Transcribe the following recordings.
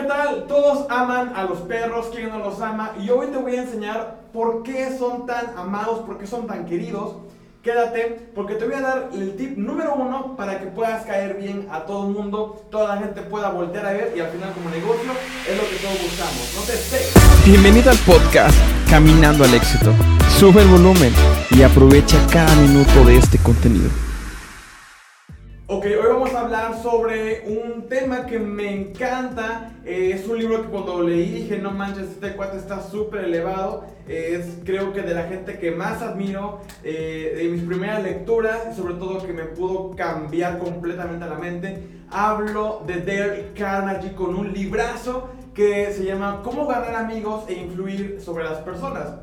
¿qué tal? Todos aman a los perros, ¿quién no los ama? Y hoy te voy a enseñar por qué son tan amados, por qué son tan queridos. Quédate, porque te voy a dar el tip número uno para que puedas caer bien a todo el mundo, toda la gente pueda voltear a ver y al final como negocio es lo que todos buscamos. No te estés. Bienvenido al podcast Caminando al Éxito. Sube el volumen y aprovecha cada minuto de este contenido. Ok, hoy vamos a hablar sobre un tema que me encanta. Eh, es un libro que cuando leí dije, no manches, este cuate está súper elevado. es creo que de la gente que más admiro, eh, de mis primeras lecturas sobre todo que me pudo cambiar completamente la mente. Hablo de Dale Carnegie con un librazo que se llama Cómo ganar amigos e influir sobre las personas.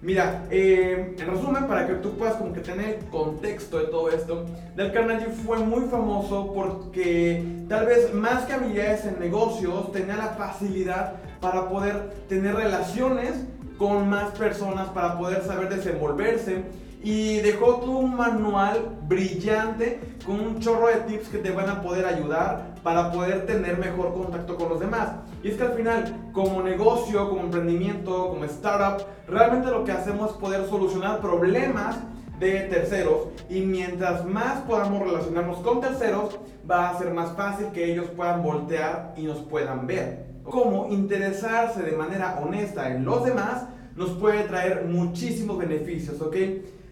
Mira, eh, en resumen, para que tú puedas como que tener contexto de todo esto, Del Carnegie fue muy famoso porque tal vez más que habilidades en negocios, tenía la facilidad para poder tener relaciones con más personas, para poder saber desenvolverse y dejó todo un manual brillante con un chorro de tips que te van a poder ayudar para poder tener mejor contacto con los demás. Y es que al final, como negocio, como emprendimiento, como startup, realmente lo que hacemos es poder solucionar problemas de terceros y mientras más podamos relacionarnos con terceros, va a ser más fácil que ellos puedan voltear y nos puedan ver. Como interesarse de manera honesta en los demás nos puede traer muchísimos beneficios, ¿ok?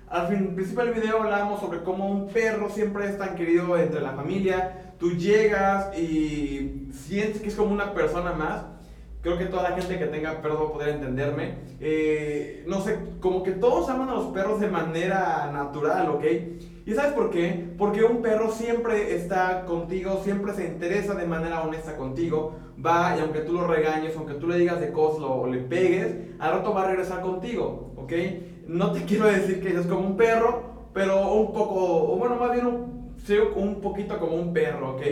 Al fin, principio del video hablamos sobre cómo un perro siempre es tan querido entre la familia. Tú llegas y sientes que es como una persona más. Creo que toda la gente que tenga perro va a poder entenderme. Eh, no sé, como que todos aman a los perros de manera natural, ¿ok? ¿Y sabes por qué? Porque un perro siempre está contigo, siempre se interesa de manera honesta contigo. Va y aunque tú lo regañes, aunque tú le digas de cosas o le pegues, al rato va a regresar contigo, ¿ok? No te quiero decir que es como un perro, pero un poco, o bueno, más bien un, un poquito como un perro, ¿ok?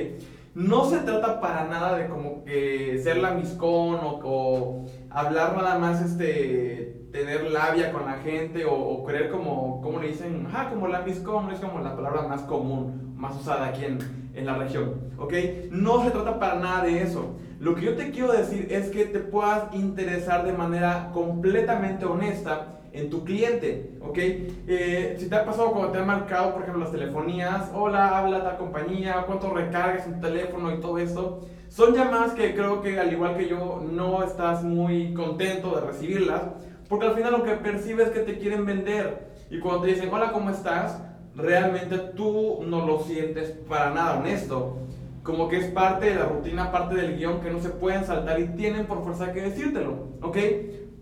No se trata para nada de como que ser lamiscón o, o hablar nada más, este, tener labia con la gente o, creer como, como le dicen, ah, como lamiscón, es como la palabra más común, más usada aquí en, en la región, ¿ok? No se trata para nada de eso. Lo que yo te quiero decir es que te puedas interesar de manera completamente honesta en tu cliente, ¿ok? Eh, si te ha pasado cuando te han marcado, por ejemplo, las telefonías, hola, habla tal compañía, cuánto recargas en tu teléfono y todo esto, son llamadas que creo que al igual que yo no estás muy contento de recibirlas, porque al final lo que percibes es que te quieren vender y cuando te dicen, hola, ¿cómo estás? Realmente tú no lo sientes para nada honesto. Como que es parte de la rutina, parte del guion que no se pueden saltar y tienen por fuerza que decírtelo, ¿ok?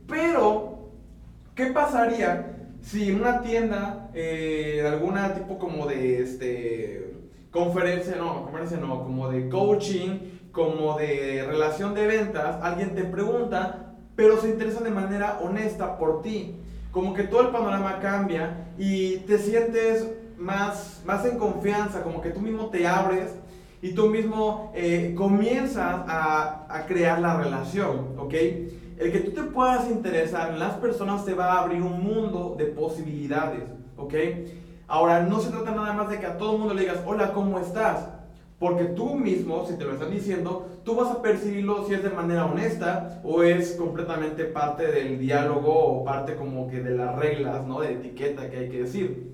Pero ¿Qué pasaría si una tienda eh, alguna tipo como de este, conferencia, no, conferencia no, como de coaching, como de relación de ventas, alguien te pregunta, pero se interesa de manera honesta por ti? Como que todo el panorama cambia y te sientes más, más en confianza, como que tú mismo te abres y tú mismo eh, comienzas a, a crear la relación, ¿ok? El que tú te puedas interesar en las personas te va a abrir un mundo de posibilidades, ¿ok? Ahora, no se trata nada más de que a todo el mundo le digas, hola, ¿cómo estás? Porque tú mismo, si te lo están diciendo, tú vas a percibirlo si es de manera honesta o es completamente parte del diálogo o parte como que de las reglas, ¿no? De etiqueta que hay que decir.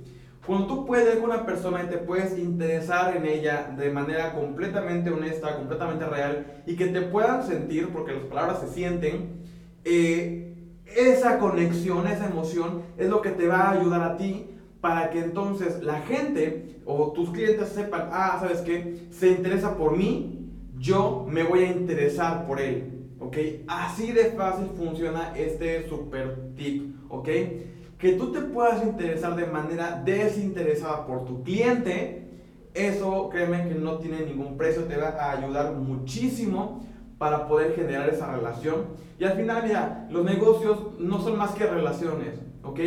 Cuando tú puedes con una persona y te puedes interesar en ella de manera completamente honesta, completamente real y que te puedan sentir, porque las palabras se sienten, eh, esa conexión, esa emoción es lo que te va a ayudar a ti para que entonces la gente o tus clientes sepan, ah, ¿sabes qué? Se interesa por mí, yo me voy a interesar por él, ¿ok? Así de fácil funciona este super tip, ¿ok? Que tú te puedas interesar de manera desinteresada por tu cliente, eso créeme que no tiene ningún precio, te va a ayudar muchísimo para poder generar esa relación. Y al final, mira, los negocios no son más que relaciones, ¿ok?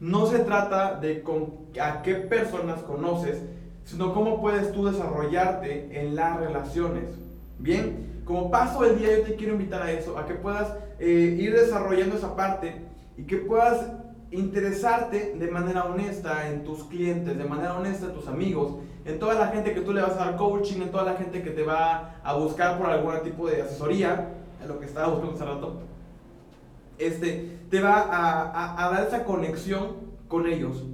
No se trata de con, a qué personas conoces, sino cómo puedes tú desarrollarte en las relaciones. Bien, como paso del día yo te quiero invitar a eso, a que puedas eh, ir desarrollando esa parte y que puedas interesarte de manera honesta en tus clientes, de manera honesta en tus amigos, en toda la gente que tú le vas a dar coaching, en toda la gente que te va a buscar por algún tipo de asesoría, en lo que estaba buscando hace rato, este, te va a, a dar esa conexión con ellos.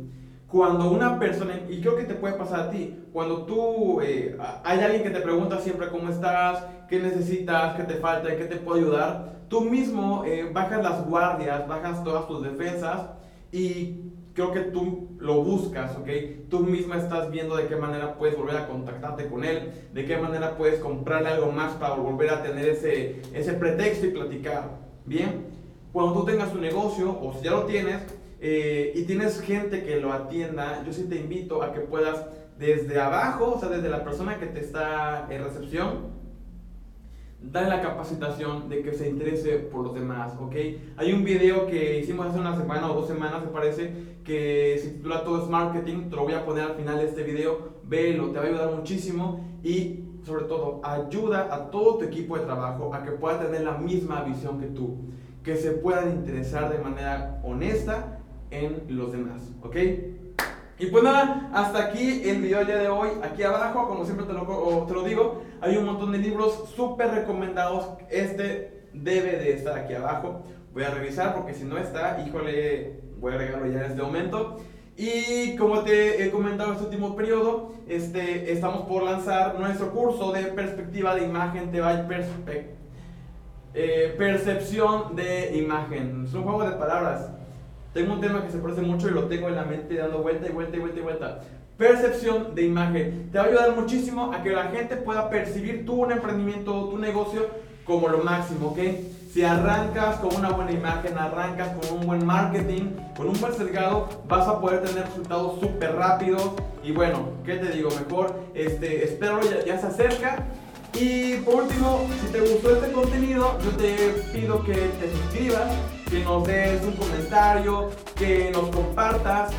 Cuando una persona, y creo que te puede pasar a ti, cuando tú, eh, hay alguien que te pregunta siempre cómo estás, qué necesitas, qué te falta, qué te puedo ayudar, tú mismo eh, bajas las guardias, bajas todas tus defensas y creo que tú lo buscas, ¿ok? Tú misma estás viendo de qué manera puedes volver a contactarte con él, de qué manera puedes comprarle algo más para volver a tener ese, ese pretexto y platicar. Bien, cuando tú tengas tu negocio o si ya lo tienes, eh, y tienes gente que lo atienda, yo sí te invito a que puedas desde abajo, o sea, desde la persona que te está en recepción, darle la capacitación de que se interese por los demás, ¿ok? Hay un video que hicimos hace una semana o dos semanas, me parece, que se titula Todo es Marketing, te lo voy a poner al final de este video, velo, te va a ayudar muchísimo y sobre todo ayuda a todo tu equipo de trabajo a que pueda tener la misma visión que tú, que se puedan interesar de manera honesta en los demás, ¿ok? Y pues nada, hasta aquí el video día de hoy. Aquí abajo, como siempre te lo, te lo digo, hay un montón de libros súper recomendados. Este debe de estar aquí abajo. Voy a revisar porque si no está, híjole, voy a regalarlo ya en este momento. Y como te he comentado este último periodo, este, estamos por lanzar nuestro curso de perspectiva de imagen, te va a eh, percepción de imagen. Es un juego de palabras. Tengo un tema que se parece mucho y lo tengo en la mente dando vuelta y vuelta y vuelta y vuelta. Percepción de imagen. Te va a ayudar muchísimo a que la gente pueda percibir tu emprendimiento, tu negocio como lo máximo, ¿ok? Si arrancas con una buena imagen, arrancas con un buen marketing, con un buen cercado, vas a poder tener resultados súper rápidos. Y bueno, ¿qué te digo? Mejor, este, espero ya, ya se acerca. Y por último, si te gustó este contenido, yo te pido que te suscribas que nos des un comentario, que nos compartas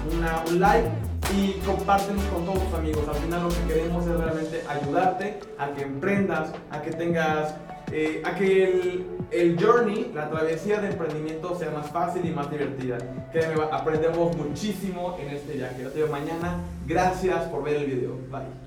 un like y compártenos con todos tus amigos. Al final lo que queremos es realmente ayudarte a que emprendas, a que tengas, eh, a que el, el, journey, la travesía de emprendimiento sea más fácil y más divertida. Créeme, aprendemos muchísimo en este viaje. Yo te veo mañana. Gracias por ver el video. Bye.